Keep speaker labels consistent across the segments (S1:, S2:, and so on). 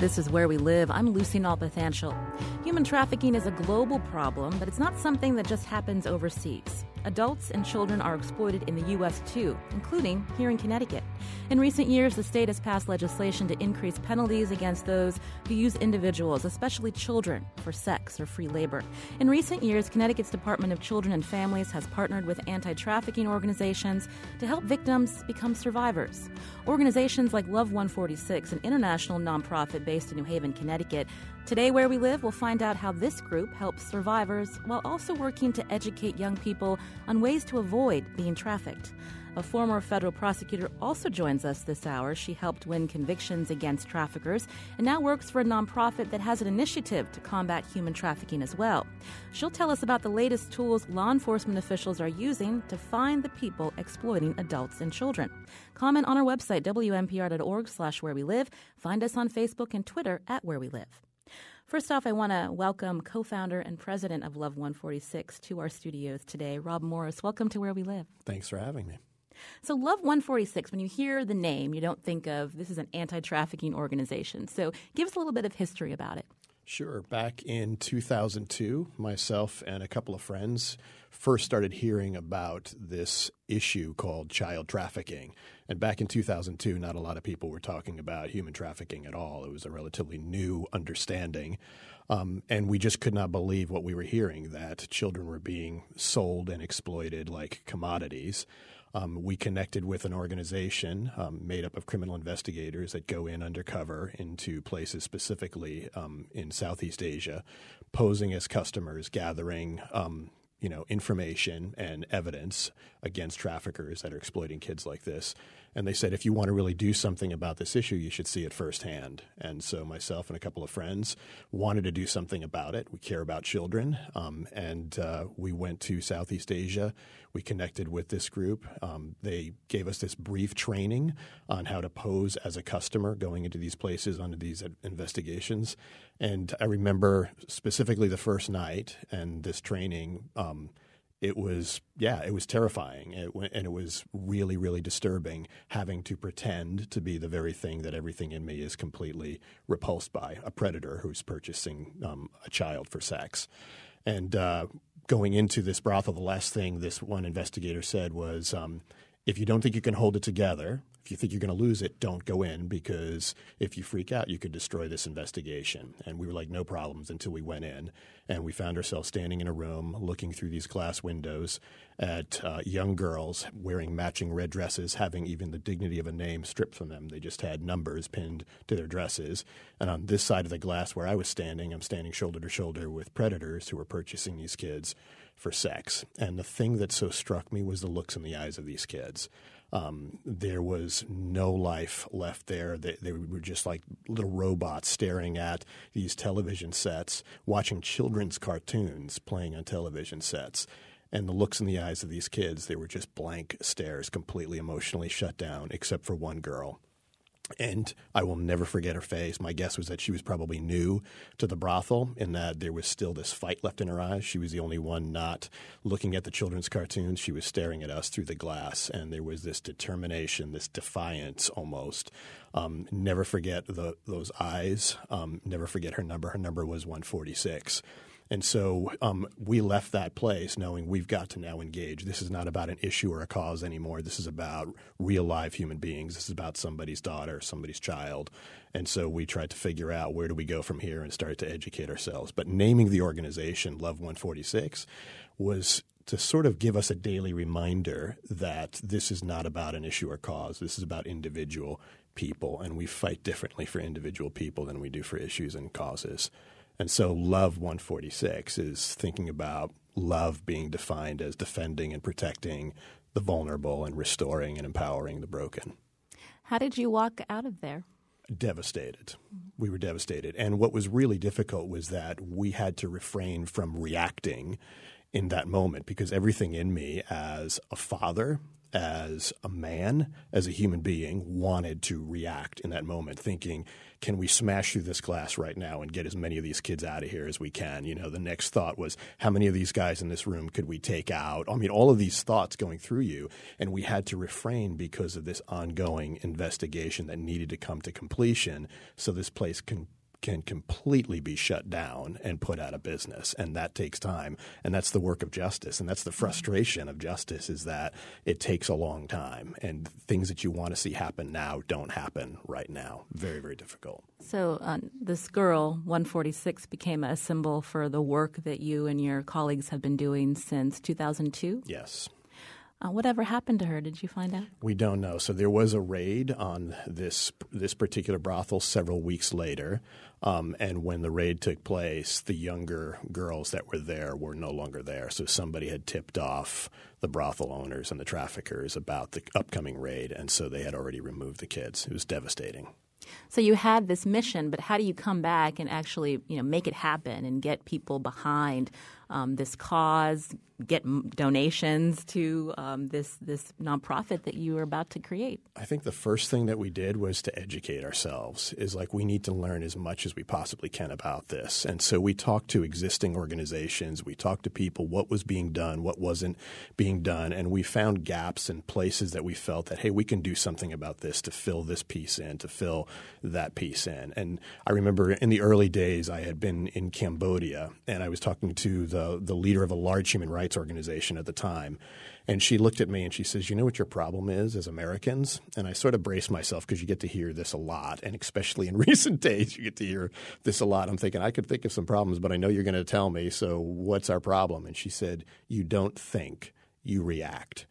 S1: This is Where We Live. I'm Lucy Nalpathanchil. Human trafficking is a global problem, but it's not something that just happens overseas. Adults and children are exploited in the U.S. too, including here in Connecticut. In recent years, the state has passed legislation to increase penalties against those who use individuals, especially children, for sex or free labor. In recent years, Connecticut's Department of Children and Families has partnered with anti trafficking organizations to help victims become survivors. Organizations like Love 146, an international nonprofit based in New Haven, Connecticut, Today, Where We Live, we'll find out how this group helps survivors while also working to educate young people on ways to avoid being trafficked. A former federal prosecutor also joins us this hour. She helped win convictions against traffickers and now works for a nonprofit that has an initiative to combat human trafficking as well. She'll tell us about the latest tools law enforcement officials are using to find the people exploiting adults and children. Comment on our website, wnpr.org slash where we live. Find us on Facebook and Twitter at where we live. First off, I want to welcome co founder and president of Love 146 to our studios today, Rob Morris. Welcome to Where We Live.
S2: Thanks for having me.
S1: So, Love 146, when you hear the name, you don't think of this is an anti trafficking organization. So, give us a little bit of history about it.
S2: Sure. Back in 2002, myself and a couple of friends first started hearing about this issue called child trafficking. And back in 2002, not a lot of people were talking about human trafficking at all. It was a relatively new understanding. Um, and we just could not believe what we were hearing that children were being sold and exploited like commodities. Um, we connected with an organization um, made up of criminal investigators that go in undercover into places specifically um, in Southeast Asia, posing as customers, gathering um, you know information and evidence against traffickers that are exploiting kids like this and they said if you want to really do something about this issue you should see it firsthand. And so myself and a couple of friends wanted to do something about it. We care about children. Um, and uh, we went to southeast asia. We connected with this group. Um, they gave us this brief training on how to pose as a customer going into these places under these investigations. And i remember specifically the first night and this training um, it was yeah it was terrifying. It, and it was really really disturbing having to pretend to be the very thing that everything in me is completely repulsed by a predator who's purchasing um, a child for sex. And uh, going into this brothel the last thing this one investigator said was um, if you don't think you can hold it together if you think you're going to lose it, don't go in because if you freak out, you could destroy this investigation. And we were like, no problems until we went in. And we found ourselves standing in a room looking through these glass windows at uh, young girls wearing matching red dresses, having even the dignity of a name stripped from them. They just had numbers pinned to their dresses. And on this side of the glass where I was standing, I'm standing shoulder to shoulder with predators who were purchasing these kids for sex. And the thing that so struck me was the looks in the eyes of these kids. Um, there was no life left there. They, they, were just like little robots staring at these television sets, watching children's cartoons playing on television sets. And the looks in the eyes of these kids, they were just blank stares, completely emotionally shut down, except for one girl and I will never forget her face. My guess was that she was probably new to the brothel and that there was still this fight left in her eyes. She was the only one not looking at the children's cartoons. She was staring at us through the glass, and there was this determination, this defiance almost. Um, never forget the, those eyes. Um, never forget her number. Her number was 146. And so um, we left that place knowing we've got to now engage. This is not about an issue or a cause anymore. This is about real live human beings. This is about somebody's daughter, somebody's child. And so we tried to figure out where do we go from here and start to educate ourselves. But naming the organization Love 146 was to sort of give us a daily reminder that this is not about an issue or cause. This is about individual people, and we fight differently for individual people than we do for issues and causes. And so, Love 146 is thinking about love being defined as defending and protecting the vulnerable and restoring and empowering the broken.
S1: How did you walk out of there?
S2: devastated. We were devastated. And what was really difficult was that we had to refrain from reacting in that moment because everything in me as a father as a man, as a human being, wanted to react in that moment, thinking, can we smash through this glass right now and get as many of these kids out of here as we can? You know, the next thought was, how many of these guys in this room could we take out? I mean, all of these thoughts going through you. And we had to refrain because of this ongoing investigation that needed to come to completion so this place can can completely be shut down and put out of business. And that takes time. And that's the work of justice. And that's the frustration of justice is that it takes a long time. And things that you want to see happen now don't happen right now. Very very difficult.
S1: So uh, this girl 146 became a symbol for the work that you and your colleagues have been doing since 2002
S2: yes
S1: uh, whatever happened to her? Did you find out?
S2: We don't know. So there was a raid on this this particular brothel several weeks later, um, and when the raid took place, the younger girls that were there were no longer there. So somebody had tipped off the brothel owners and the traffickers about the upcoming raid, and so they had already removed the kids. It was devastating.
S1: So you had this mission, but how do you come back and actually, you know, make it happen and get people behind um, this cause, get donations to um, this this nonprofit that you are about to create?
S2: I think the first thing that we did was to educate ourselves. Is like we need to learn as much as we possibly can about this, and so we talked to existing organizations. We talked to people what was being done, what wasn't being done, and we found gaps and places that we felt that hey, we can do something about this to fill this piece in, to fill that piece in. And I remember in the early days, I had been in Cambodia, and I was talking to the the the leader of a large human rights organization at the time, and she looked at me and she says, "You know what your problem is as Americans?" And I sort of braced myself because you get to hear this a lot, and especially in recent days, you get to hear this a lot. I'm thinking I could think of some problems, but I know you're going to tell me. So what's our problem? And she said, "You don't think, you react."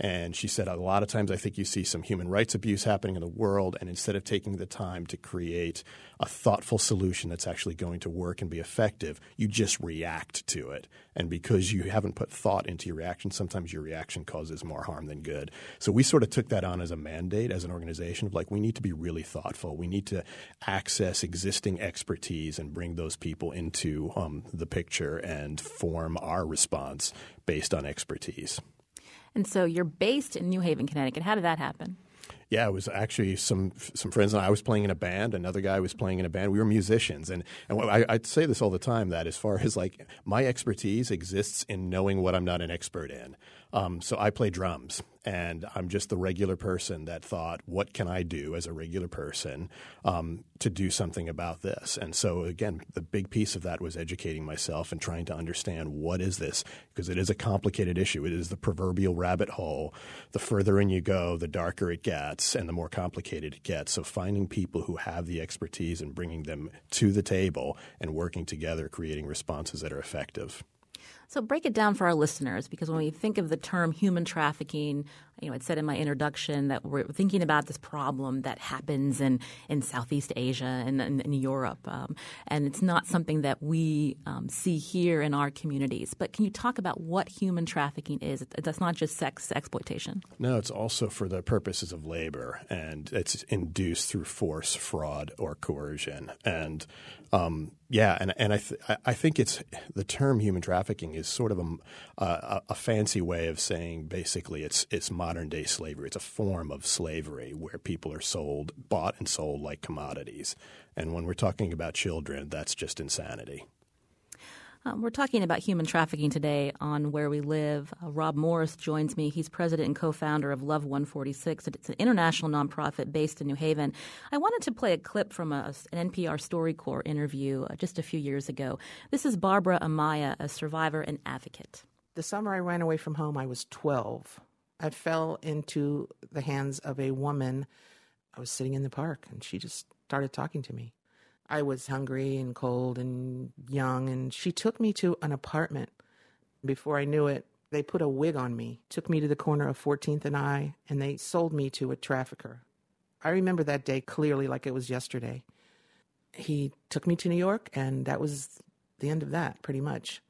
S2: And she said, a lot of times I think you see some human rights abuse happening in the world, and instead of taking the time to create a thoughtful solution that's actually going to work and be effective, you just react to it. And because you haven't put thought into your reaction, sometimes your reaction causes more harm than good. So we sort of took that on as a mandate as an organization of like, we need to be really thoughtful. We need to access existing expertise and bring those people into um, the picture and form our response based on expertise.
S1: And so you're based in New Haven, Connecticut. How did that happen?
S2: Yeah, it was actually some some friends and I was playing in a band. Another guy was playing in a band. We were musicians, and and I, I say this all the time that as far as like my expertise exists in knowing what I'm not an expert in. Um, so I play drums, and I'm just the regular person that thought, what can I do as a regular person um, to do something about this? And so again, the big piece of that was educating myself and trying to understand what is this because it is a complicated issue. It is the proverbial rabbit hole. The further in you go, the darker it gets, and the more complicated it gets. So finding people who have the expertise and bringing them to the table and working together, creating responses that are effective.
S1: So break it down for our listeners because when we think of the term human trafficking, you know, I said in my introduction that we're thinking about this problem that happens in, in Southeast Asia and in, Europe. Um, and it's not something that we um, see here in our communities. But can you talk about what human trafficking is? That's not just sex exploitation.
S2: No, it's also for the purposes of labor, and it's induced through force, fraud, or coercion. And um, yeah, and and I th- I think it's the term human trafficking is sort of a, a, a fancy way of saying basically it's it's modern day slavery. It's a form of slavery where people are sold, bought and sold like commodities. And when we're talking about children, that's just insanity.
S1: Um, we're talking about human trafficking today on Where We Live. Uh, Rob Morris joins me. He's president and co founder of Love 146. It's an international nonprofit based in New Haven. I wanted to play a clip from a, an NPR StoryCorps interview uh, just a few years ago. This is Barbara Amaya, a survivor and advocate.
S3: The summer I ran away from home, I was 12. I fell into the hands of a woman. I was sitting in the park and she just started talking to me. I was hungry and cold and young, and she took me to an apartment. Before I knew it, they put a wig on me, took me to the corner of 14th and I, and they sold me to a trafficker. I remember that day clearly like it was yesterday. He took me to New York, and that was the end of that, pretty much.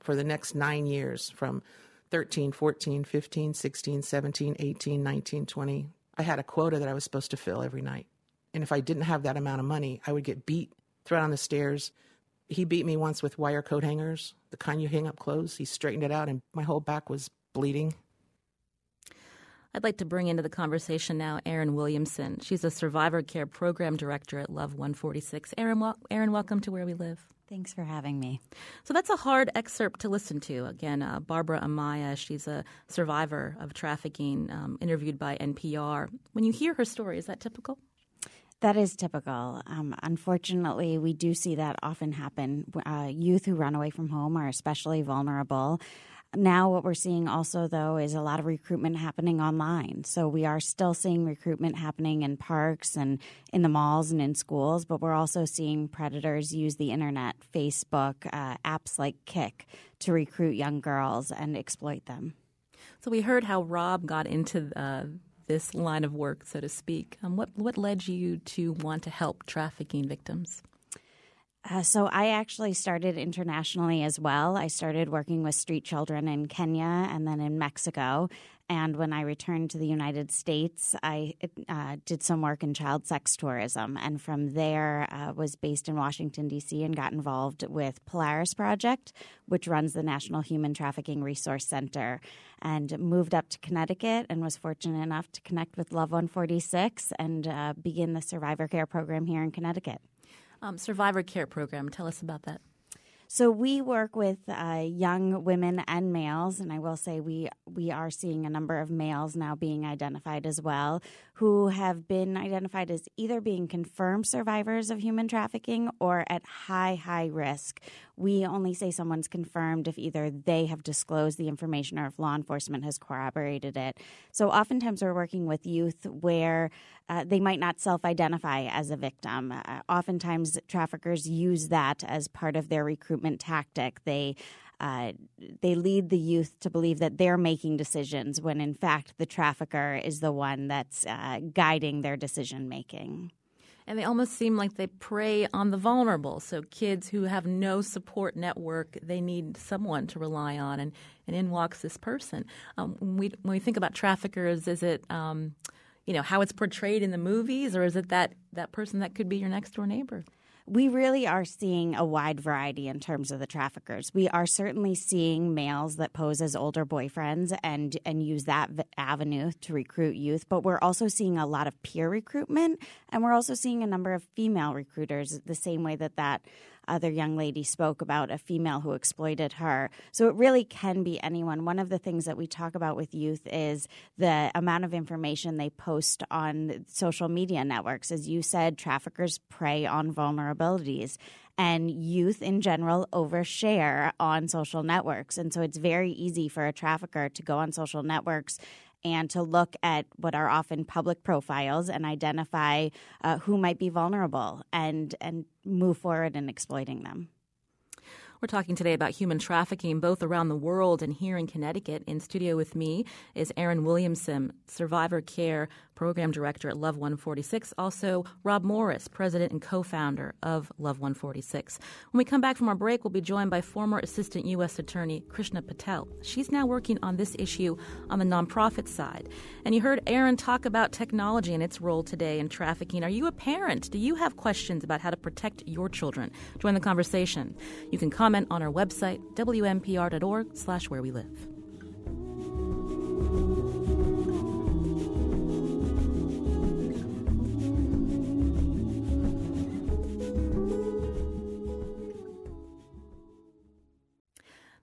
S3: For the next nine years, from 13, 14, 15, 16, 17, 18, 19, 20, I had a quota that I was supposed to fill every night. And if I didn't have that amount of money, I would get beat, thrown on the stairs. He beat me once with wire coat hangers, the kind you hang up clothes. He straightened it out, and my whole back was bleeding.
S1: I'd like to bring into the conversation now Erin Williamson. She's a survivor care program director at Love 146. Erin, wel- Erin welcome to Where We Live.
S4: Thanks for having me.
S1: So that's a hard excerpt to listen to. Again, uh, Barbara Amaya, she's a survivor of trafficking, um, interviewed by NPR. When you hear her story, is that typical?
S4: That is typical. Um, unfortunately, we do see that often happen. Uh, youth who run away from home are especially vulnerable. Now, what we're seeing also, though, is a lot of recruitment happening online. So we are still seeing recruitment happening in parks and in the malls and in schools, but we're also seeing predators use the internet, Facebook, uh, apps like Kik to recruit young girls and exploit them.
S1: So we heard how Rob got into uh, this line of work, so to speak. Um, what what led you to want to help trafficking victims?
S4: Uh, so I actually started internationally as well. I started working with street children in Kenya and then in Mexico. And when I returned to the United States, I uh, did some work in child sex tourism, and from there uh, was based in Washington D.C. and got involved with Polaris Project, which runs the National Human Trafficking Resource Center, and moved up to Connecticut and was fortunate enough to connect with Love 146 and uh, begin the Survivor Care Program here in Connecticut.
S1: Um, Survivor Care Program. Tell us about that.
S4: So we work with uh, young women and males, and I will say we we are seeing a number of males now being identified as well, who have been identified as either being confirmed survivors of human trafficking or at high high risk. We only say someone's confirmed if either they have disclosed the information or if law enforcement has corroborated it. So oftentimes we're working with youth where uh, they might not self identify as a victim. Uh, oftentimes, traffickers use that as part of their recruitment tactic. They uh, they lead the youth to believe that they're making decisions when in fact the trafficker is the one that's uh, guiding their decision making.
S1: And they almost seem like they prey on the vulnerable. So kids who have no support network, they need someone to rely on, and, and in walks this person. Um, when, we, when we think about traffickers, is it um, you know how it's portrayed in the movies, or is it that that person that could be your next door neighbor?
S4: We really are seeing a wide variety in terms of the traffickers. We are certainly seeing males that pose as older boyfriends and and use that avenue to recruit youth, but we're also seeing a lot of peer recruitment and we're also seeing a number of female recruiters the same way that that other young lady spoke about a female who exploited her. So it really can be anyone. One of the things that we talk about with youth is the amount of information they post on social media networks. As you said, traffickers prey on vulnerabilities and youth in general overshare on social networks. And so it's very easy for a trafficker to go on social networks and to look at what are often public profiles and identify uh, who might be vulnerable and and move forward in exploiting them.
S1: We're talking today about human trafficking both around the world and here in Connecticut. In studio with me is Erin Williamson, Survivor Care Program Director at Love 146. Also, Rob Morris, President and co founder of Love 146. When we come back from our break, we'll be joined by former Assistant U.S. Attorney Krishna Patel. She's now working on this issue on the nonprofit side. And you heard Erin talk about technology and its role today in trafficking. Are you a parent? Do you have questions about how to protect your children? Join the conversation. You can comment on our website, wnpr.org slash where we live.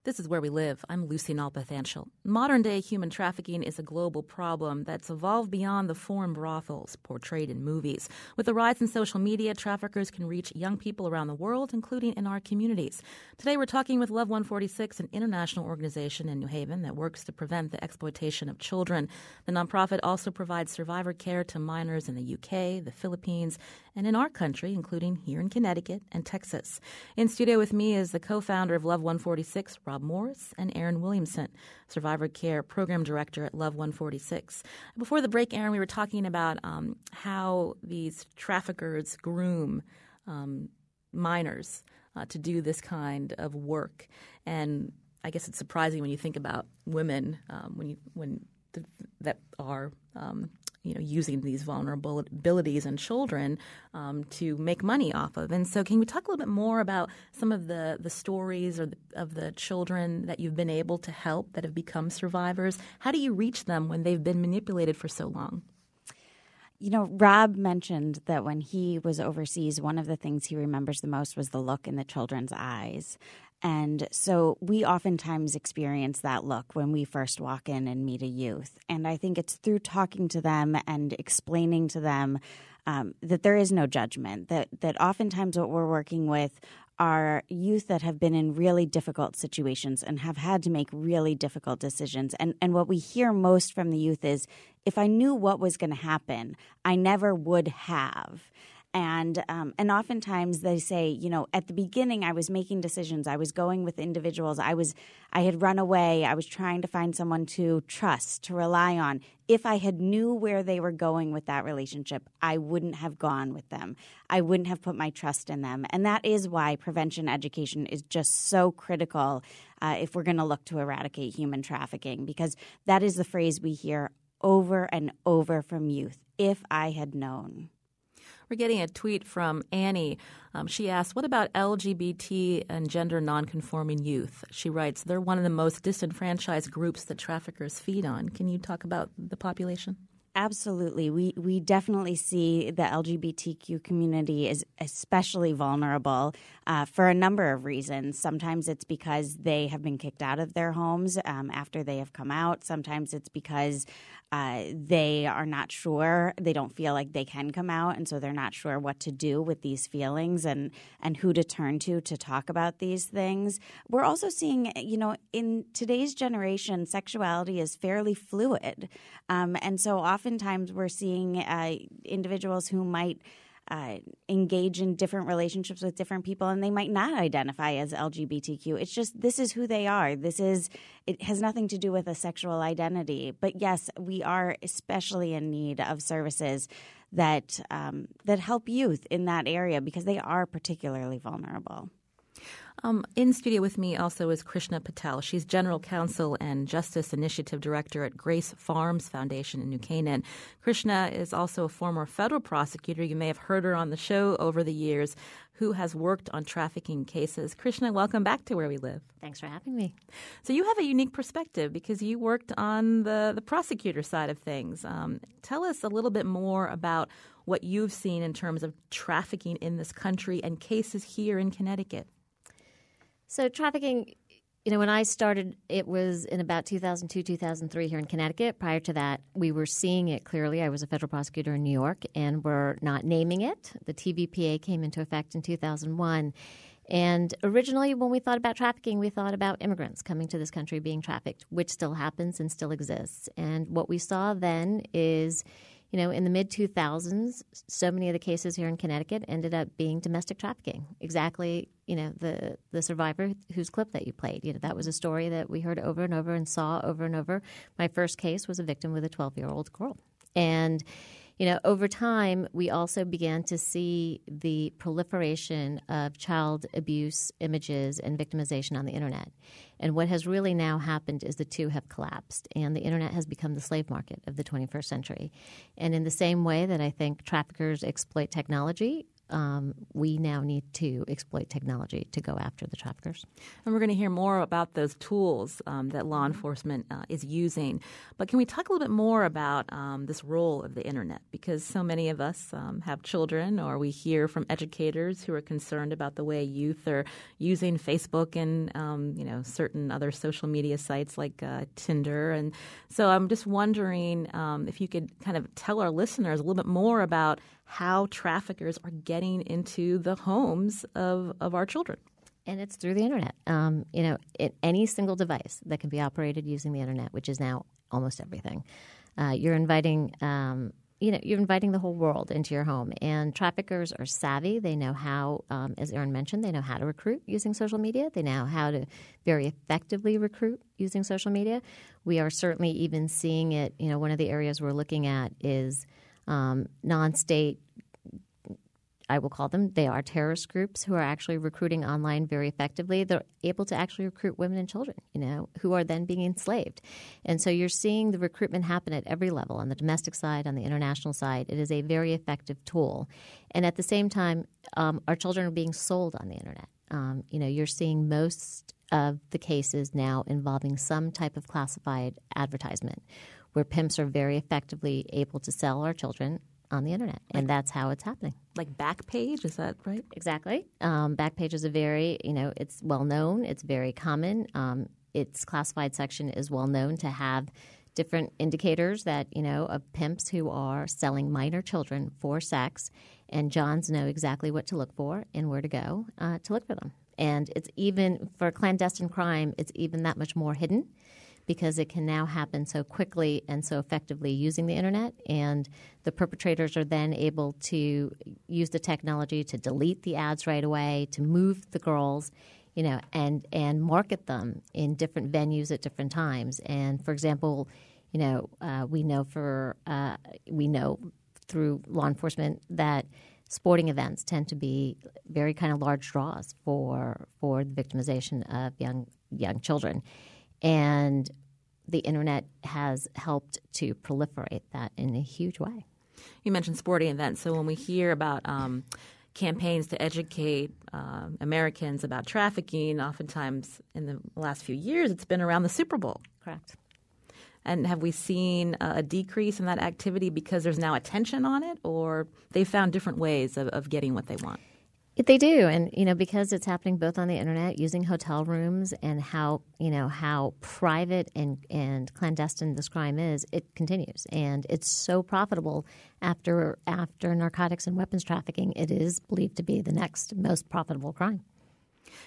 S1: This is Where We Live. I'm Lucy Nalpathanchil. Modern day human trafficking is a global problem that's evolved beyond the foreign brothels portrayed in movies. With the rise in social media, traffickers can reach young people around the world, including in our communities. Today we're talking with Love 146, an international organization in New Haven that works to prevent the exploitation of children. The nonprofit also provides survivor care to minors in the UK, the Philippines, and in our country, including here in Connecticut and Texas. In studio with me is the co founder of Love 146, Rob Morris, and Erin Williamson, Survivor Care Program Director at Love 146. Before the break, Erin, we were talking about um, how these traffickers groom um, minors uh, to do this kind of work. And I guess it's surprising when you think about women, um, when you, when that are um, you know using these vulnerabilities in children um, to make money off of. And so, can we talk a little bit more about some of the the stories or the, of the children that you've been able to help that have become survivors? How do you reach them when they've been manipulated for so long?
S4: You know, Rob mentioned that when he was overseas, one of the things he remembers the most was the look in the children's eyes. And so we oftentimes experience that look when we first walk in and meet a youth. And I think it's through talking to them and explaining to them um, that there is no judgment, that, that oftentimes what we're working with are youth that have been in really difficult situations and have had to make really difficult decisions. And, and what we hear most from the youth is if I knew what was going to happen, I never would have and um, and oftentimes they say you know at the beginning i was making decisions i was going with individuals i was i had run away i was trying to find someone to trust to rely on. If i had knew where they were going with that relationship i wouldn't have gone with them. I wouldn't have put my trust in them. And that is why prevention education is just so critical uh, if we're going to look to eradicate human trafficking because that is the phrase we hear over and over from youth if i had known
S1: we're getting a tweet from Annie. Um, she asks, What about LGBT and gender nonconforming youth? She writes, They're one of the most disenfranchised groups that traffickers feed on. Can you talk about the population?
S4: Absolutely. We we definitely see the LGBTQ community is especially vulnerable uh, for a number of reasons. Sometimes it's because they have been kicked out of their homes um, after they have come out. Sometimes it's because uh, they are not sure. They don't feel like they can come out, and so they're not sure what to do with these feelings and and who to turn to to talk about these things. We're also seeing, you know, in today's generation, sexuality is fairly fluid, um, and so oftentimes we're seeing uh, individuals who might uh, engage in different relationships with different people and they might not identify as LGBTQ. It's just this is who they are. This is, it has nothing to do with a sexual identity. But yes, we are especially in need of services that, um, that help youth in that area because they are particularly vulnerable.
S1: Um, in studio with me also is Krishna Patel. She's General Counsel and Justice Initiative Director at Grace Farms Foundation in New Canaan. Krishna is also a former federal prosecutor. You may have heard her on the show over the years, who has worked on trafficking cases. Krishna, welcome back to Where We Live.
S5: Thanks for having me.
S1: So you have a unique perspective because you worked on the, the prosecutor side of things. Um, tell us a little bit more about what you've seen in terms of trafficking in this country and cases here in Connecticut.
S5: So trafficking, you know, when I started, it was in about 2002, 2003 here in Connecticut. Prior to that, we were seeing it clearly. I was a federal prosecutor in New York, and we're not naming it. The TVPA came into effect in 2001. And originally, when we thought about trafficking, we thought about immigrants coming to this country being trafficked, which still happens and still exists. And what we saw then is you know, in the mid 2000s, so many of the cases here in Connecticut ended up being domestic trafficking. Exactly, you know, the the survivor whose clip that you played. You know, that was a story that we heard over and over and saw over and over. My first case was a victim with a 12 year old girl, and you know, over time, we also began to see the proliferation of child abuse images and victimization on the internet. And what has really now happened is the two have collapsed, and the internet has become the slave market of the 21st century. And in the same way that I think traffickers exploit technology, um, we now need to exploit technology to go after the traffickers.
S1: And we're going to hear more about those tools um, that law enforcement uh, is using. But can we talk a little bit more about um, this role of the internet? Because so many of us um, have children, or we hear from educators who are concerned about the way youth are using Facebook and um, you know certain other social media sites like uh, Tinder. And so I'm just wondering um, if you could kind of tell our listeners a little bit more about how traffickers are getting into the homes of, of our children.
S5: And it's through the internet. Um, you know, it, any single device that can be operated using the internet, which is now almost everything. Uh, you're inviting, um, you know, you're inviting the whole world into your home. And traffickers are savvy. They know how, um, as Erin mentioned, they know how to recruit using social media. They know how to very effectively recruit using social media. We are certainly even seeing it. You know, one of the areas we're looking at is um, non-state I will call them, they are terrorist groups who are actually recruiting online very effectively. They're able to actually recruit women and children, you know, who are then being enslaved. And so you're seeing the recruitment happen at every level on the domestic side, on the international side. It is a very effective tool. And at the same time, um, our children are being sold on the internet. Um, you know, you're seeing most of the cases now involving some type of classified advertisement where pimps are very effectively able to sell our children on the internet, and that's how it's happening.
S1: Like Backpage, is that right?
S5: Exactly. Um, Backpage is a very, you know, it's well known. It's very common. Um, its classified section is well known to have different indicators that you know of pimps who are selling minor children for sex, and Johns know exactly what to look for and where to go uh, to look for them. And it's even for clandestine crime, it's even that much more hidden because it can now happen so quickly and so effectively using the internet. And the perpetrators are then able to use the technology to delete the ads right away, to move the girls. You know, and and market them in different venues at different times. And for example, you know, uh, we know for uh, we know through law enforcement that sporting events tend to be very kind of large draws for for the victimization of young young children and the internet has helped to proliferate that in a huge way.
S1: You mentioned sporting events. So when we hear about um, campaigns to educate uh, Americans about trafficking, oftentimes in the last few years, it's been around the Super Bowl.
S5: Correct.
S1: And have we seen a decrease in that activity because there's now attention on it, or they found different ways of, of getting what they want?
S5: They do, and you know because it's happening both on the internet, using hotel rooms, and how you know how private and and clandestine this crime is. It continues, and it's so profitable. After after narcotics and weapons trafficking, it is believed to be the next most profitable crime.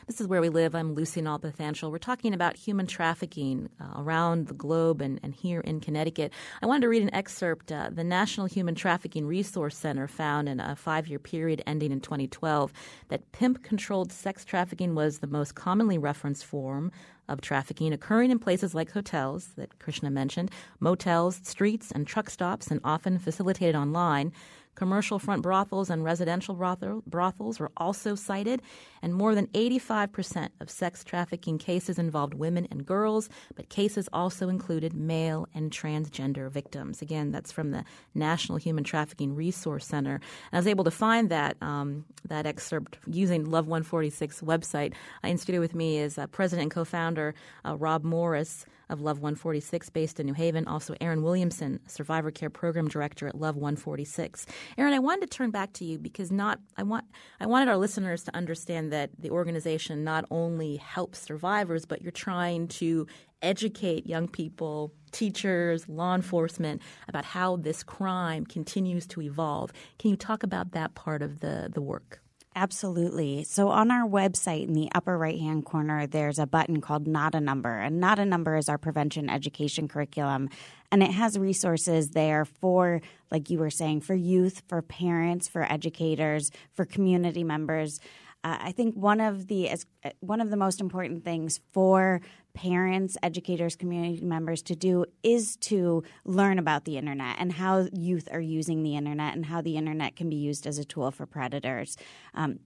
S1: This is Where We Live. I'm Lucy Nalpathanchil. We're talking about human trafficking uh, around the globe and, and here in Connecticut. I wanted to read an excerpt uh, the National Human Trafficking Resource Center found in a five year period ending in 2012 that pimp controlled sex trafficking was the most commonly referenced form of trafficking occurring in places like hotels that Krishna mentioned, motels, streets, and truck stops, and often facilitated online. Commercial front brothels and residential brothel, brothels were also cited, and more than 85% of sex trafficking cases involved women and girls, but cases also included male and transgender victims. Again, that's from the National Human Trafficking Resource Center. And I was able to find that um, that excerpt using Love 146 website. Uh, in studio with me is uh, president and co-founder uh, Rob Morris of Love 146 based in New Haven. Also, Erin Williamson, Survivor Care Program Director at Love 146. Erin, I wanted to turn back to you because not I want I wanted our listeners to understand that the organization not only helps survivors, but you're trying to educate young people, teachers, law enforcement about how this crime continues to evolve. Can you talk about that part of the, the work?
S4: Absolutely. So on our website in the upper right hand corner, there's a button called Not a Number. And Not a Number is our prevention education curriculum. And it has resources there for, like you were saying, for youth, for parents, for educators, for community members. Uh, I think one of the as, one of the most important things for parents, educators, community members to do is to learn about the internet and how youth are using the internet and how the internet can be used as a tool for predators. Um,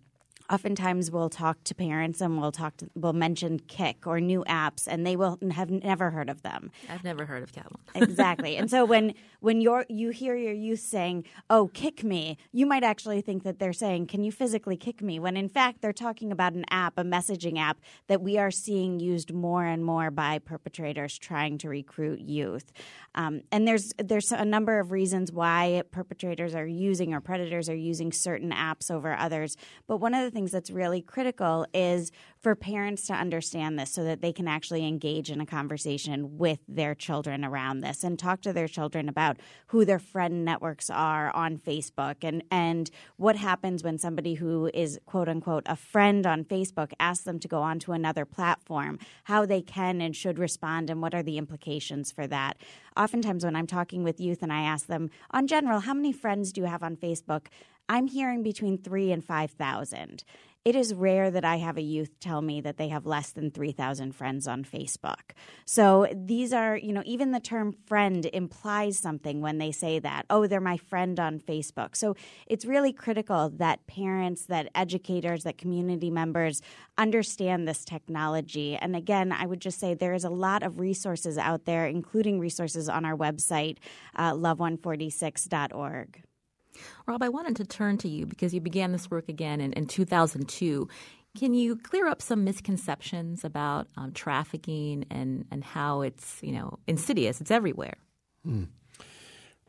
S4: oftentimes we'll talk to parents and we'll talk to, we'll mention Kik or new apps and they will have never heard of them.
S1: I've never heard of Catalan.
S4: exactly. And so when when you're you hear your youth saying, "Oh, kick me," you might actually think that they're saying, "Can you physically kick me?" when in fact they're talking about an app, a messaging app that we are seeing used more and more by perpetrators trying to recruit youth. Um, and there's there's a number of reasons why perpetrators are using or predators are using certain apps over others. But one of the things that's really critical is for parents to understand this so that they can actually engage in a conversation with their children around this and talk to their children about who their friend networks are on Facebook and, and what happens when somebody who is quote unquote a friend on Facebook asks them to go onto another platform, how they can and should respond, and what are the implications for that. Oftentimes, when I'm talking with youth and I ask them, on general, how many friends do you have on Facebook? I'm hearing between three and 5,000 it is rare that I have a youth tell me that they have less than 3,000 friends on Facebook. So these are, you know, even the term friend implies something when they say that. Oh, they're my friend on Facebook. So it's really critical that parents, that educators, that community members understand this technology. And again, I would just say there is a lot of resources out there, including resources on our website, uh, love146.org.
S1: Rob, I wanted to turn to you because you began this work again in, in 2002. Can you clear up some misconceptions about um, trafficking and, and how it's you know insidious? It's everywhere.
S2: Hmm.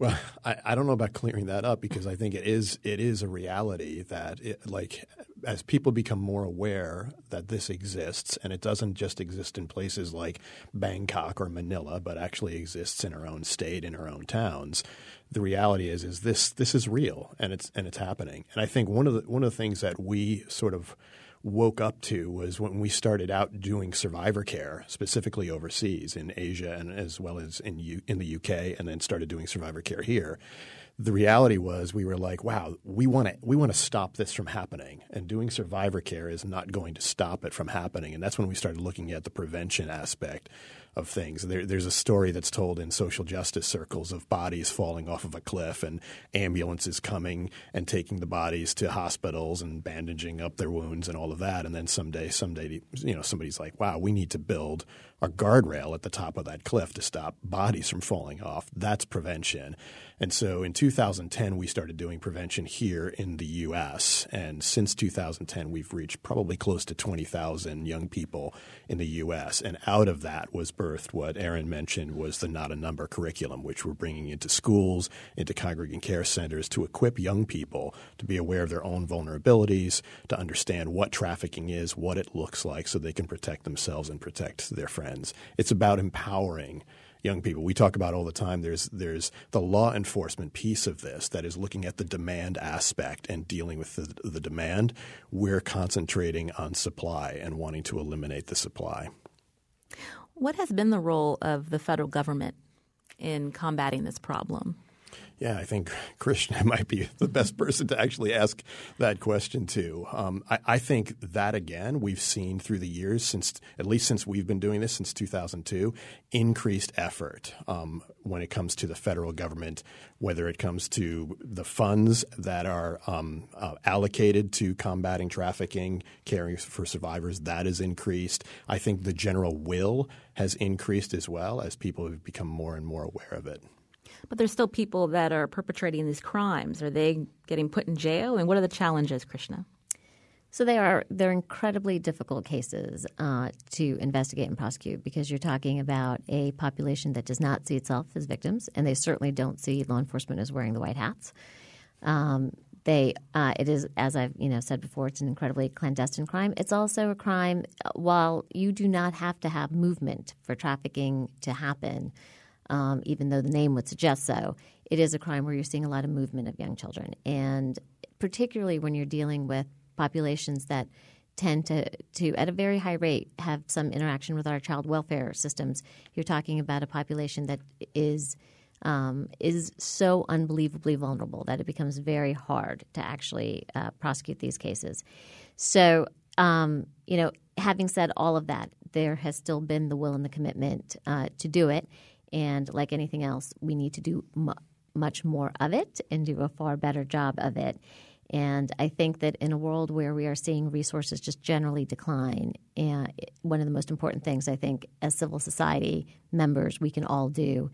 S2: Well, I, I, don't know about clearing that up because I think it is it is a reality that it, like as people become more aware that this exists and it doesn't just exist in places like Bangkok or Manila, but actually exists in our own state, in our own towns. The reality is is this this is real and it's and it's happening. And I think one of the one of the things that we sort of woke up to was when we started out doing survivor care, specifically overseas in Asia and as well as in U- in the UK, and then started doing survivor care here. The reality was we were like, wow, we want to we want to stop this from happening, and doing survivor care is not going to stop it from happening. And that's when we started looking at the prevention aspect of things. There, there's a story that's told in social justice circles of bodies falling off of a cliff and ambulances coming and taking the bodies to hospitals and bandaging up their wounds and all of that. And then someday, someday, you know, somebody's like, "Wow, we need to build a guardrail at the top of that cliff to stop bodies from falling off." That's prevention. And so in 2010, we started doing prevention here in the U.S. And since 2010, we've reached probably close to 20,000 young people in the U.S. And out of that was birthed what Erin mentioned was the Not a Number curriculum, which we're bringing into schools, into congregate care centers to equip young people to be aware of their own vulnerabilities, to understand what trafficking is, what it looks like, so they can protect themselves and protect their friends. It's about empowering young people. We talk about all the time. There's there's the law enforcement piece of this that is looking at the demand aspect and dealing with the, the demand. We're concentrating on supply and wanting to eliminate the supply.
S1: What has been the role of the federal government in combating this problem?
S2: Yeah, I think Krishna might be the best person to actually ask that question to. Um, I, I, think that again we've seen through the years since at least since we've been doing this since 2002, increased effort um, when it comes to the federal government, whether it comes to the funds that are um, uh, allocated to combating trafficking, caring for survivors, that is increased. I think the general will has increased as well as people have become more and more aware of it.
S1: But there's still people that are perpetrating these crimes. Are they getting put in jail? And what are the challenges, Krishna?
S5: So they are they're incredibly difficult cases uh, to investigate and prosecute because you're talking about a population that does not see itself as victims, and they certainly don't see law enforcement as wearing the white hats. Um, they uh, it is as I've you know said before, it's an incredibly clandestine crime. It's also a crime uh, while you do not have to have movement for trafficking to happen um, even though the name would suggest so. It is a crime where you're seeing a lot of movement of young children, and particularly when you're dealing with populations that tend to, to at a very high rate have some interaction with our child welfare systems. You're talking about a population that is um, is so unbelievably vulnerable that it becomes very hard to actually uh, prosecute these cases. So, um, you know, having said all of that, there has still been the will and the commitment uh, to do it. And like anything else, we need to do mu- much more of it and do a far better job of it. And I think that in a world where we are seeing resources just generally decline, and one of the most important things I think as civil society members we can all do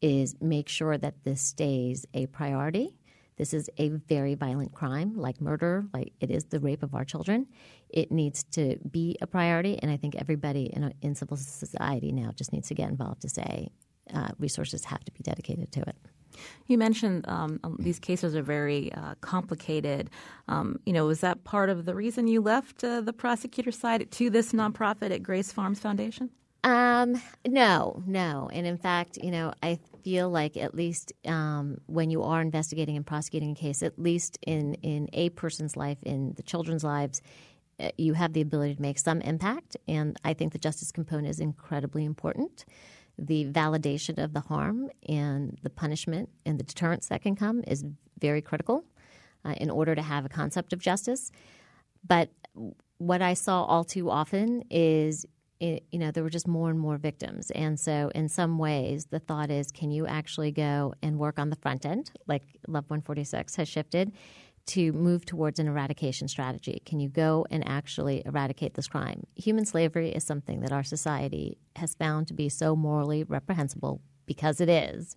S5: is make sure that this stays a priority. This is a very violent crime, like murder, like it is the rape of our children. It needs to be a priority, and I think everybody in, in civil society now just needs to get involved to say, uh, resources have to be dedicated to it.
S1: You mentioned um, um, these cases are very uh, complicated. Um, you know, was that part of the reason you left uh, the prosecutor side to this nonprofit at Grace Farms Foundation?
S5: Um, no, no. And in fact, you know, I feel like at least um, when you are investigating and prosecuting a case, at least in, in a person's life, in the children's lives, uh, you have the ability to make some impact. And I think the justice component is incredibly important the validation of the harm and the punishment and the deterrence that can come is very critical uh, in order to have a concept of justice. But what I saw all too often is it, you know, there were just more and more victims. And so, in some ways, the thought is can you actually go and work on the front end, like Love 146 has shifted, to move towards an eradication strategy? Can you go and actually eradicate this crime? Human slavery is something that our society has found to be so morally reprehensible because it is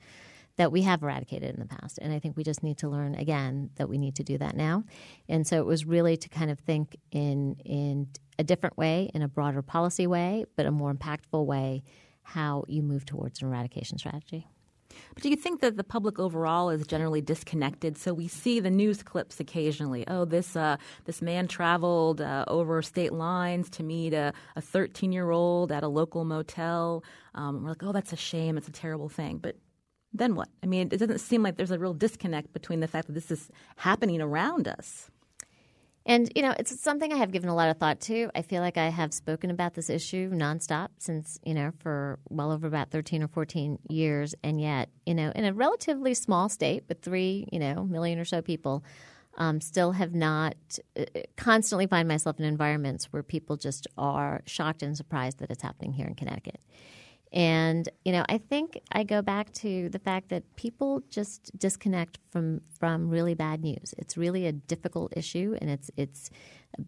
S5: that we have eradicated in the past. And I think we just need to learn again that we need to do that now. And so it was really to kind of think in in a different way, in a broader policy way, but a more impactful way, how you move towards an eradication strategy.
S1: But do you think that the public overall is generally disconnected? So we see the news clips occasionally. Oh, this uh, this man traveled uh, over state lines to meet a 13 year old at a local motel. Um, we're like, oh, that's a shame. It's a terrible thing. But then what? I mean, it doesn't seem like there's a real disconnect between the fact that this is happening around us.
S5: And, you know, it's something I have given a lot of thought to. I feel like I have spoken about this issue nonstop since, you know, for well over about 13 or 14 years. And yet, you know, in a relatively small state with three, you know, million or so people, um, still have not uh, constantly find myself in environments where people just are shocked and surprised that it's happening here in Connecticut. And you know, I think I go back to the fact that people just disconnect from from really bad news. It's really a difficult issue, and it's it's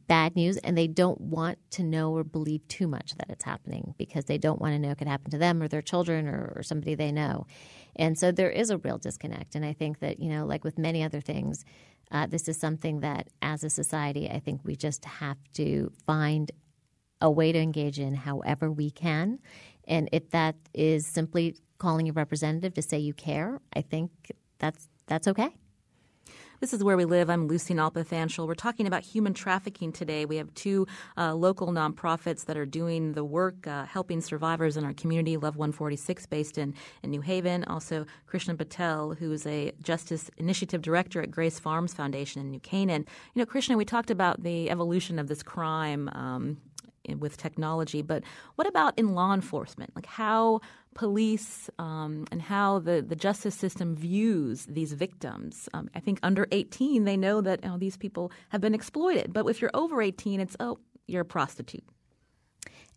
S5: bad news, and they don't want to know or believe too much that it's happening because they don't want to know it could happen to them or their children or, or somebody they know. And so there is a real disconnect. And I think that you know, like with many other things, uh, this is something that as a society, I think we just have to find a way to engage in however we can and if that is simply calling your representative to say you care, I think that's that's okay.
S1: This is where we live. I'm Lucy Nalpathanchil. We're talking about human trafficking today. We have two uh, local nonprofits that are doing the work, uh, helping survivors in our community. Love 146, based in, in New Haven. Also, Krishna Patel, who is a Justice Initiative Director at Grace Farms Foundation in New Canaan. You know, Krishna, we talked about the evolution of this crime. Um, with technology, but what about in law enforcement? Like how police um, and how the, the justice system views these victims. Um, I think under 18, they know that oh, these people have been exploited. But if you're over 18, it's, oh, you're a prostitute.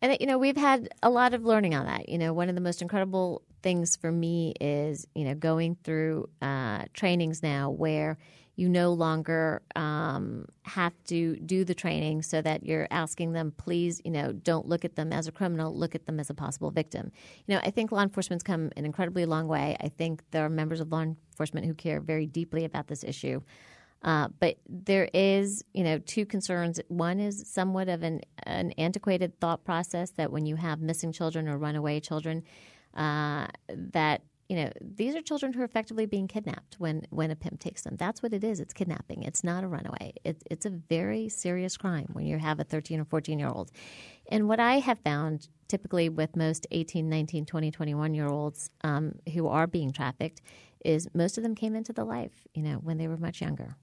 S5: And, you know, we've had a lot of learning on that. You know, one of the most incredible things for me is, you know, going through uh, trainings now where – you no longer um, have to do the training so that you're asking them, please, you know, don't look at them as a criminal, look at them as a possible victim. You know, I think law enforcement's come an incredibly long way. I think there are members of law enforcement who care very deeply about this issue. Uh, but there is, you know, two concerns. One is somewhat of an, an antiquated thought process that when you have missing children or runaway children, uh, that you know, these are children who are effectively being kidnapped when, when a pimp takes them. That's what it is. It's kidnapping. It's not a runaway. It, it's a very serious crime when you have a 13 or 14 year old. And what I have found typically with most 18, 19, 20, 21 year olds um, who are being trafficked is most of them came into the life, you know, when they were much younger.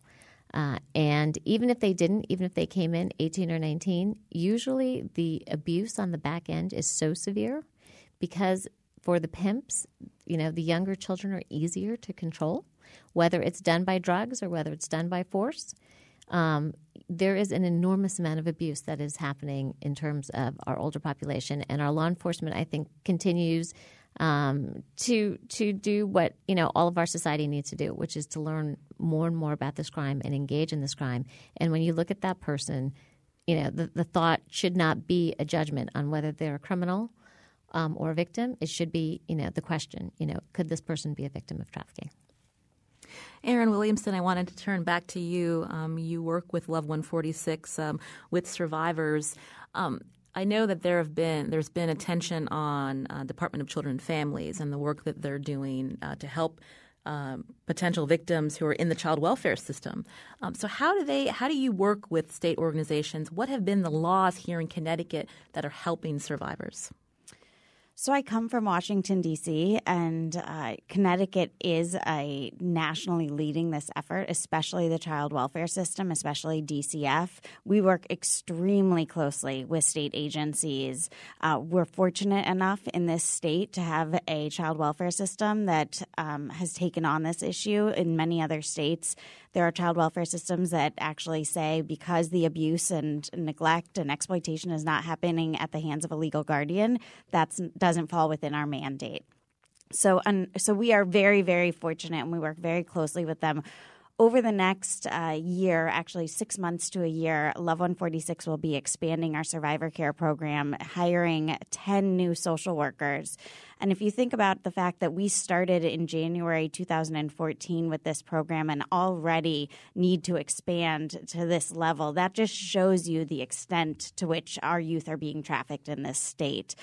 S5: Uh, and even if they didn't, even if they came in 18 or 19, usually the abuse on the back end is so severe because for the pimps, you know, the younger children are easier to control, whether it's done by drugs or whether it's done by force. Um, there is an enormous amount of abuse that is happening in terms of our older population, and our law enforcement, I think, continues um, to to do what you know all of our society needs to do, which is to learn more and more about this crime and engage in this crime. And when you look at that person, you know the, the thought should not be a judgment on whether they're a criminal um, or a victim, it should be, you know, the question, you know, could this person be a victim of trafficking?
S1: Erin Williamson, I wanted to turn back to you. Um, you work with Love 146 um, with survivors. Um, I know that there have been there's been attention on uh, Department of Children and Families and the work that they're doing uh, to help um, potential victims who are in the child welfare system. Um, so how do they how do you work with state organizations? What have been the laws here in Connecticut that are helping survivors?
S4: So I come from Washington, D.C., and uh, Connecticut is a nationally leading this effort, especially the child welfare system, especially DCF. We work extremely closely with state agencies. Uh, we're fortunate enough in this state to have a child welfare system that um, has taken on this issue. In many other states, there are child welfare systems that actually say because the abuse and neglect and exploitation is not happening at the hands of a legal guardian, that doesn't fall within our mandate. So, so we are very, very fortunate, and we work very closely with them over the next uh, year, actually six months to a year, Love 146 will be expanding our survivor care program, hiring 10 new social workers. And if you think about the fact that we started in January 2014 with this program and already need to expand to this level, that just shows you the extent to which our youth are being trafficked in this state.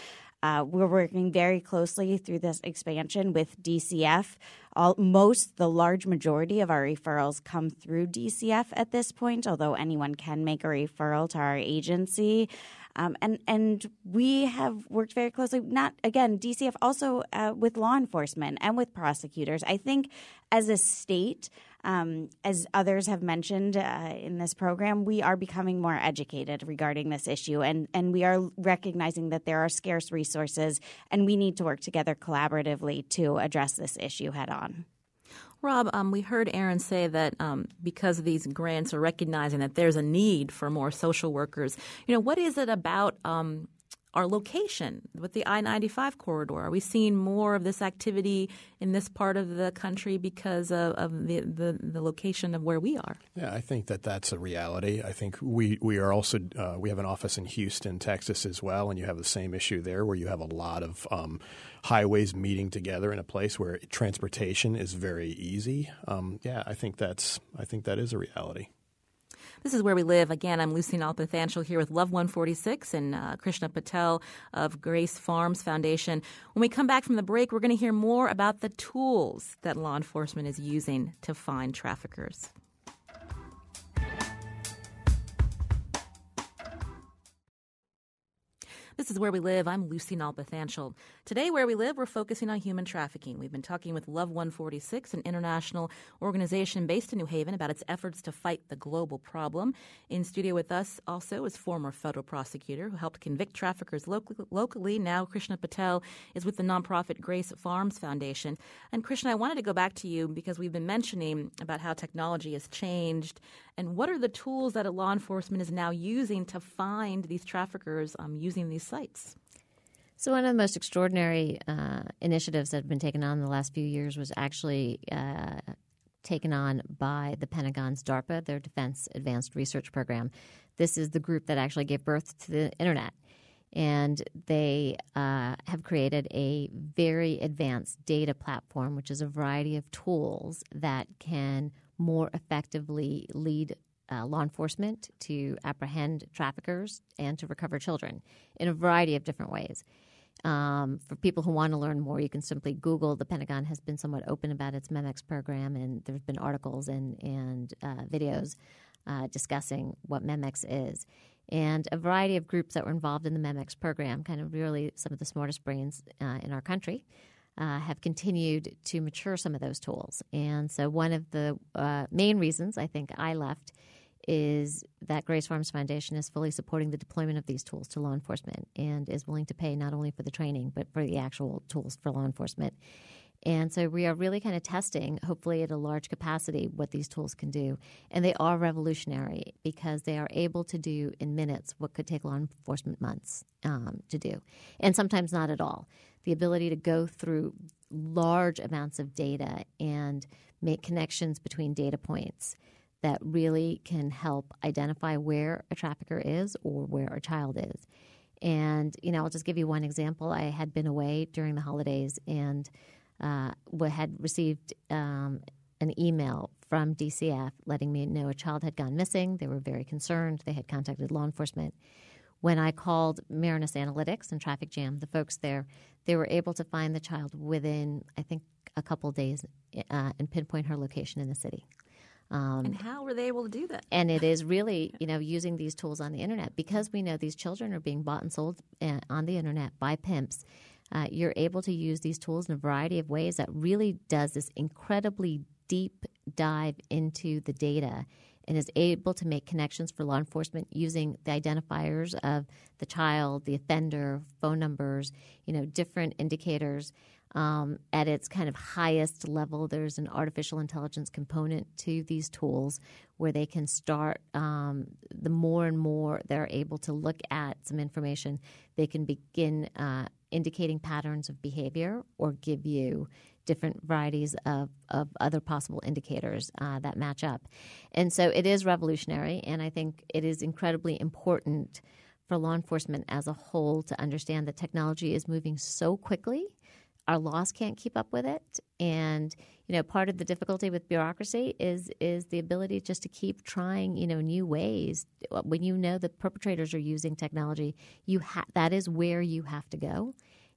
S4: Uh, we're working very closely through this expansion with DCF. All, most, the large majority of our referrals come through DCF at this point, although anyone can make a referral to our agency. Um, and and we have worked very closely. Not again, DCF also uh, with law enforcement and with prosecutors. I think as a state, um, as others have mentioned uh, in this program, we are becoming more educated regarding this issue, and and we are recognizing that there are scarce resources, and we need to work together collaboratively to address this issue head on.
S1: Rob, um, we heard Erin say that um, because these grants are recognizing that there's a need for more social workers. You know, what is it about um, our location with the I 95 corridor? Are we seeing more of this activity in this part of the country because of, of the, the, the, location of where we are?
S2: Yeah, I think that that's a reality. I think we, we are also, uh, we have an office in Houston, Texas as well, and you have the same issue there where you have a lot of um, highways meeting together in a place where transportation is very easy. Um, yeah, I think that's, I think that is a reality.
S1: This is Where We Live. Again, I'm Lucy Nalpathanchil here with Love 146 and uh, Krishna Patel of Grace Farms Foundation. When we come back from the break, we're going to hear more about the tools that law enforcement is using to find traffickers. This is Where We Live. I'm Lucy Nalpathanchil. Today, Where We Live, we're focusing on human trafficking. We've been talking with Love 146, an international organization based in New Haven, about its efforts to fight the global problem. In studio with us also is former federal prosecutor who helped convict traffickers locally. Now, Krishna Patel is with the nonprofit Grace Farms Foundation. And Krishna, I wanted to go back to you because we've been mentioning about how technology has changed and what are the tools that law enforcement is now using to find these traffickers um, using these sites?
S5: So, one of the most extraordinary uh, initiatives that have been taken on in the last few years was actually uh, taken on by the Pentagon's DARPA, their Defense Advanced Research Program. This is the group that actually gave birth to the internet. And they uh, have created a very advanced data platform, which is a variety of tools that can more effectively lead uh, law enforcement to apprehend traffickers and to recover children in a variety of different ways. Um, for people who want to learn more, you can simply Google. The Pentagon has been somewhat open about its MEMEX program, and there have been articles and, and uh, videos uh, discussing what MEMEX is. And a variety of groups that were involved in the MEMEX program, kind of really some of the smartest brains uh, in our country, uh, have continued to mature some of those tools. And so, one of the uh, main reasons I think I left is that Grace Farms Foundation is fully supporting the deployment of these tools to law enforcement and is willing to pay not only for the training, but for the actual tools for law enforcement. And so we are really kind of testing, hopefully at a large capacity, what these tools can do. And they are revolutionary because they are able to do in minutes what could take law enforcement months um, to do, and sometimes not at all the ability to go through large amounts of data and make connections between data points that really can help identify where a trafficker is or where a child is. And, you know, I'll just give you one example. I had been away during the holidays and uh, had received um, an email from DCF letting me know a child had gone missing. They were very concerned. They had contacted law enforcement. When I called Marinus Analytics and Traffic Jam, the folks there, they were able to find the child within, I think, a couple days uh, and pinpoint her location in the city.
S1: Um, and how were they able to do that?
S5: And it is really, you know, using these tools on the internet because we know these children are being bought and sold uh, on the internet by pimps. uh, you're able to use these tools in a variety of ways that really does this incredibly deep dive into the data and is able to make connections for law enforcement using the identifiers of the child, the offender, phone numbers, you know, different indicators. Um, at its kind of highest level, there's an artificial intelligence component to these tools where they can start. Um, the more and more they're able to look at some information, they can begin uh, indicating patterns of behavior or give you different varieties of, of other possible indicators uh, that match up. And so it is revolutionary, and I think it is incredibly important for law enforcement as a whole to understand that technology is moving so quickly. Our laws can't keep up with it, and you know part of the difficulty with bureaucracy is is the ability just to keep trying you know new ways. When you know the perpetrators are using technology, you ha- that is where you have to go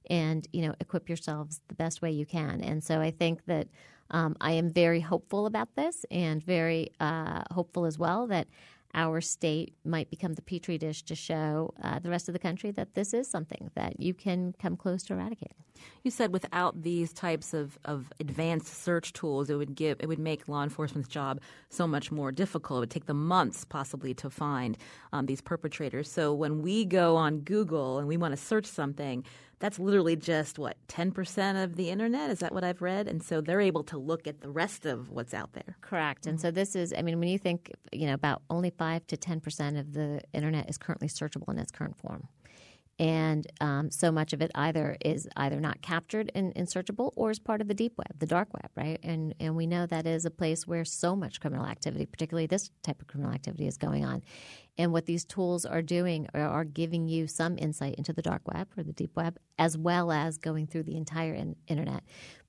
S5: and you know equip yourselves the best way you can. And so I think that um, I am very hopeful about this, and very uh, hopeful as well that our state might become the petri dish to show uh, the rest of the country that this is something that you can come close to eradicating.
S1: You said without these types of, of advanced search tools, it would give it would make law enforcement's job so much more difficult. It would take them months possibly to find um, these perpetrators. So when we go on Google and we want to search something, that's literally just what 10% of the internet? Is that what i've read? And so they're able to look at the rest of what's out there.
S5: Correct. And mm-hmm. so this is i mean when you think you know about only 5 to 10% of the internet is currently searchable in its current form and um, so much of it either is either not captured in, in searchable or is part of the deep web, the dark web, right? And and we know that is a place where so much criminal activity, particularly this type of criminal activity, is going on. And what these tools are doing are, are giving you some insight into the dark web or the deep web, as well as going through the entire in, internet.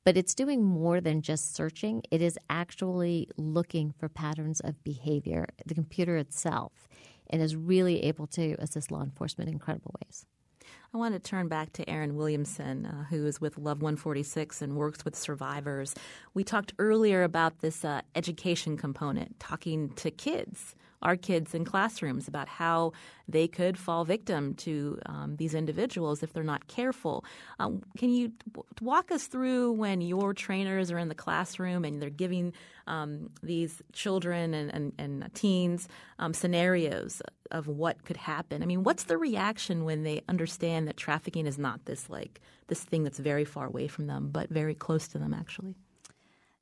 S5: But it's doing more than just searching. It is actually looking for patterns of behavior. The computer itself and is really able to assist law enforcement in incredible ways.
S1: I want to turn back to Erin Williamson, uh, who is with Love 146 and works with survivors. We talked earlier about this uh, education component, talking to kids our kids in classrooms about how they could fall victim to um, these individuals if they're not careful. Um, can you walk us through when your trainers are in the classroom and they're giving um, these children and, and, and teens um, scenarios of what could happen? I mean, what's the reaction when they understand that trafficking is not this like this thing that's very far away from them, but very close to them actually?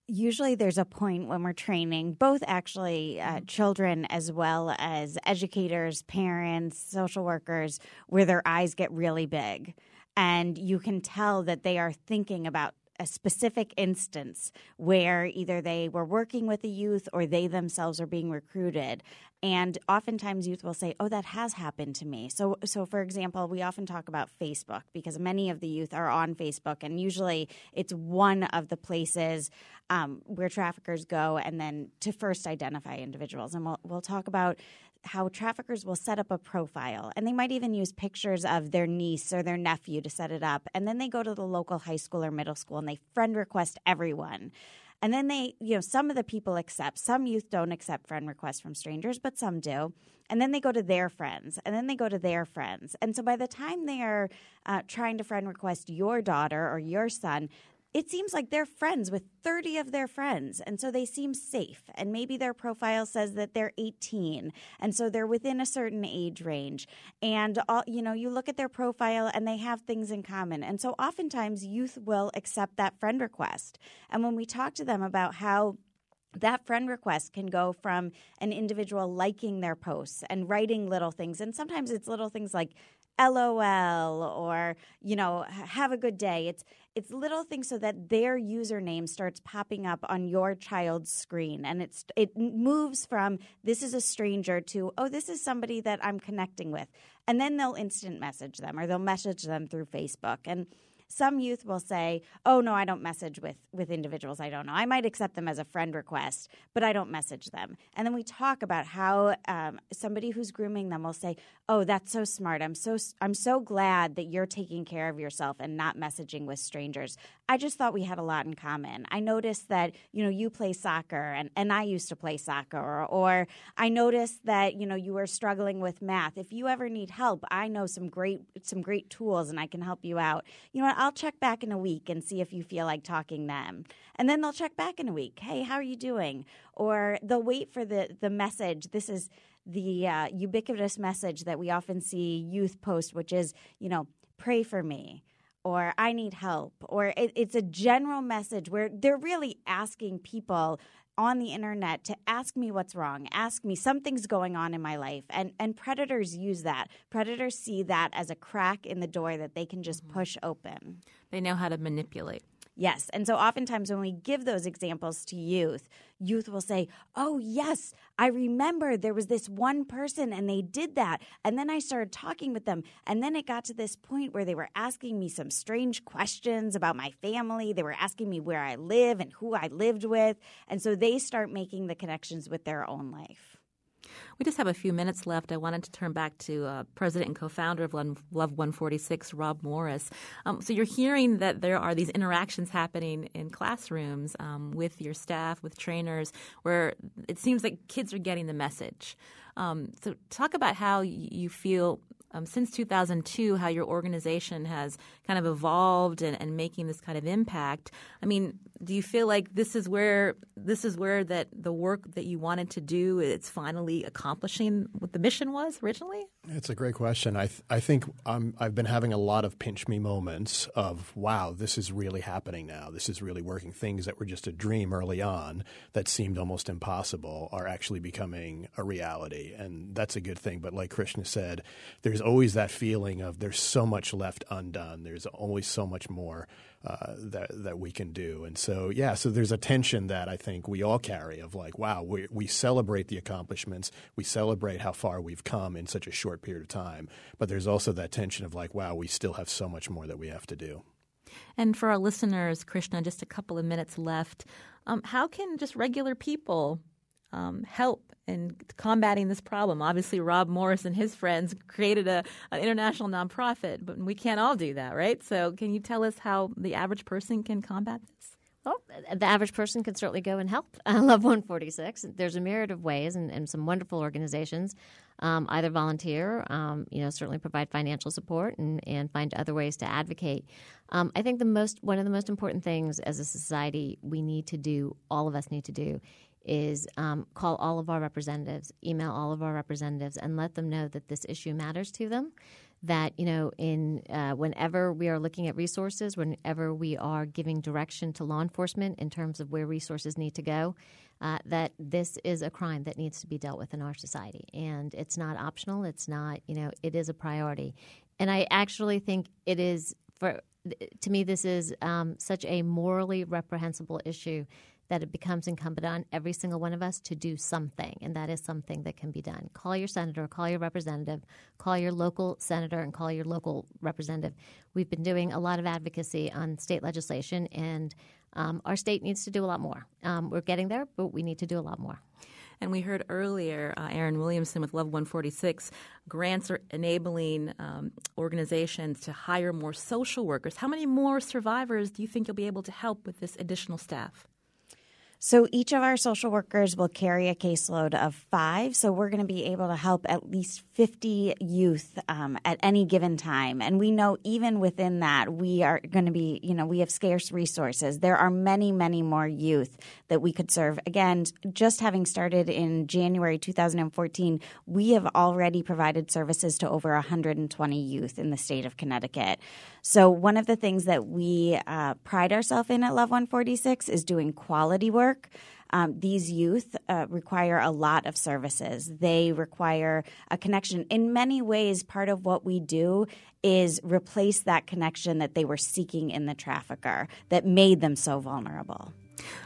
S4: usually there's a point when we're training both actually uh, mm-hmm. children as well as educators parents social workers where their eyes get really big and you can tell that they are thinking about a specific instance where either they were working with a youth or they themselves are being recruited. And oftentimes youth will say oh that has happened to me. So so for example we often talk about facebook because many of the youth are on facebook and usually it's one of the places um, where traffickers go and then to first identify individuals. And we'll, we'll talk about how traffickers will set up a profile and they might even use pictures of their niece or their nephew to set it up. And then they go to the local high school or middle school and they friend request everyone. And then they, you know, some of the people accept. Some youth don't accept friend requests from strangers, but some do. And then they go to their friends, and then they go to their friends. And so by the time they are uh, trying to friend request your daughter or your son, it seems like they're friends with 30 of their friends. And so they seem safe. And maybe their profile says that they're 18. And so they're within a certain age range. And, all, you know, you look at their profile and they have things in common. And so oftentimes youth will accept that friend request. And when we talk to them about how that friend request can go from an individual liking their posts and writing little things. And sometimes it's little things like LOL or, you know, have a good day. It's it's little things so that their username starts popping up on your child's screen and it's it moves from this is a stranger to oh this is somebody that I'm connecting with. And then they'll instant message them or they'll message them through Facebook. And some youth will say, "Oh no, I don't message with with individuals I don't know. I might accept them as a friend request, but I don't message them." And then we talk about how um, somebody who's grooming them will say, "Oh, that's so smart. I'm so I'm so glad that you're taking care of yourself and not messaging with strangers. I just thought we had a lot in common. I noticed that you know you play soccer and and I used to play soccer, or, or I noticed that you know you were struggling with math. If you ever need help, I know some great some great tools and I can help you out. You know I'll check back in a week and see if you feel like talking them. And then they'll check back in a week. Hey, how are you doing? Or they'll wait for the the message. This is the uh, ubiquitous message that we often see youth post, which is, you know, pray for me or I need help, or it, it's a general message where they're really asking people on the internet to ask me what's wrong, ask me something's going on in my life. And and predators use that. Predators see that as a crack in the door that they can just mm-hmm. push open.
S1: They know how to manipulate.
S4: Yes. And so oftentimes when we give those examples to youth, youth will say, Oh, yes, I remember there was this one person and they did that. And then I started talking with them. And then it got to this point where they were asking me some strange questions about my family. They were asking me where I live and who I lived with. And so they start making the connections with their own life.
S1: We just have a few minutes left. I wanted to turn back to uh, president and co-founder of Love 146, Rob Morris. Um, so you're hearing that there are these interactions happening in classrooms um, with your staff, with trainers, where it seems like kids are getting the message. Um, so talk about how you feel um, since 2002 how your organization has kind of evolved and, and making this kind of impact. I mean, do you feel like this is where this is where that the work that you wanted to do it's finally accomplishing what the mission was originally?
S2: It's a great question. I th- I think um, i have been having a lot of pinch me moments of wow, this is really happening now. This is really working. Things that were just a dream early on that seemed almost impossible are actually becoming a reality, and that's a good thing. But like Krishna said, there's always that feeling of there's so much left undone. There's always so much more uh, that that we can do. And so yeah, so there's a tension that I think we all carry of like, wow, we we celebrate the accomplishments, we celebrate how far we've come in such a short period of time, but there's also that tension of like, wow, we still have so much more that we have to do.
S1: And for our listeners, Krishna, just a couple of minutes left. Um, how can just regular people um, help in combating this problem. Obviously, Rob Morris and his friends created a, an international nonprofit, but we can't all do that, right? So, can you tell us how the average person can combat this?
S5: Well, the average person can certainly go and help uh, Love 146. There's a myriad of ways and, and some wonderful organizations. Um, either volunteer, um, you know, certainly provide financial support and, and find other ways to advocate. Um, I think the most one of the most important things as a society we need to do, all of us need to do, is um, call all of our representatives, email all of our representatives, and let them know that this issue matters to them. That you know, in uh, whenever we are looking at resources, whenever we are giving direction to law enforcement in terms of where resources need to go, uh, that this is a crime that needs to be dealt with in our society, and it's not optional. It's not you know, it is a priority, and I actually think it is for to me. This is um, such a morally reprehensible issue that it becomes incumbent on every single one of us to do something, and that is something that can be done. Call your senator, call your representative, call your local senator, and call your local representative. We've been doing a lot of advocacy on state legislation, and um, our state needs to do a lot more. Um, we're getting there, but we need to do a lot more.
S1: And we heard earlier, uh, Erin Williamson with Love 146, grants are enabling um, organizations to hire more social workers. How many more survivors do you think you'll be able to help with this additional staff?
S4: So each of our social workers will carry a caseload of five. So we're going to be able to help at least 50 youth um, at any given time. And we know even within that, we are going to be, you know, we have scarce resources. There are many, many more youth that we could serve. Again, just having started in January 2014, we have already provided services to over 120 youth in the state of Connecticut. So one of the things that we uh, pride ourselves in at Love 146 is doing quality work. Um, these youth uh, require a lot of services. They require a connection. In many ways, part of what we do is replace that connection that they were seeking in the trafficker that made them so vulnerable.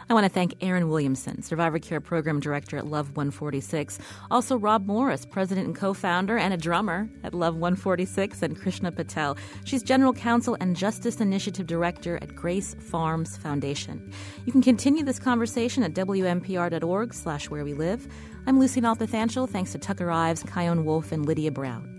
S1: I want to thank Erin Williamson, Survivor Care Program Director at Love 146. Also, Rob Morris, President and co founder and a drummer at Love 146, and Krishna Patel. She's General Counsel and Justice Initiative Director at Grace Farms Foundation. You can continue this conversation at wnpr.org slash where we live. I'm Lucy Nalpathanchil, thanks to Tucker Ives, Chion Wolf, and Lydia Brown.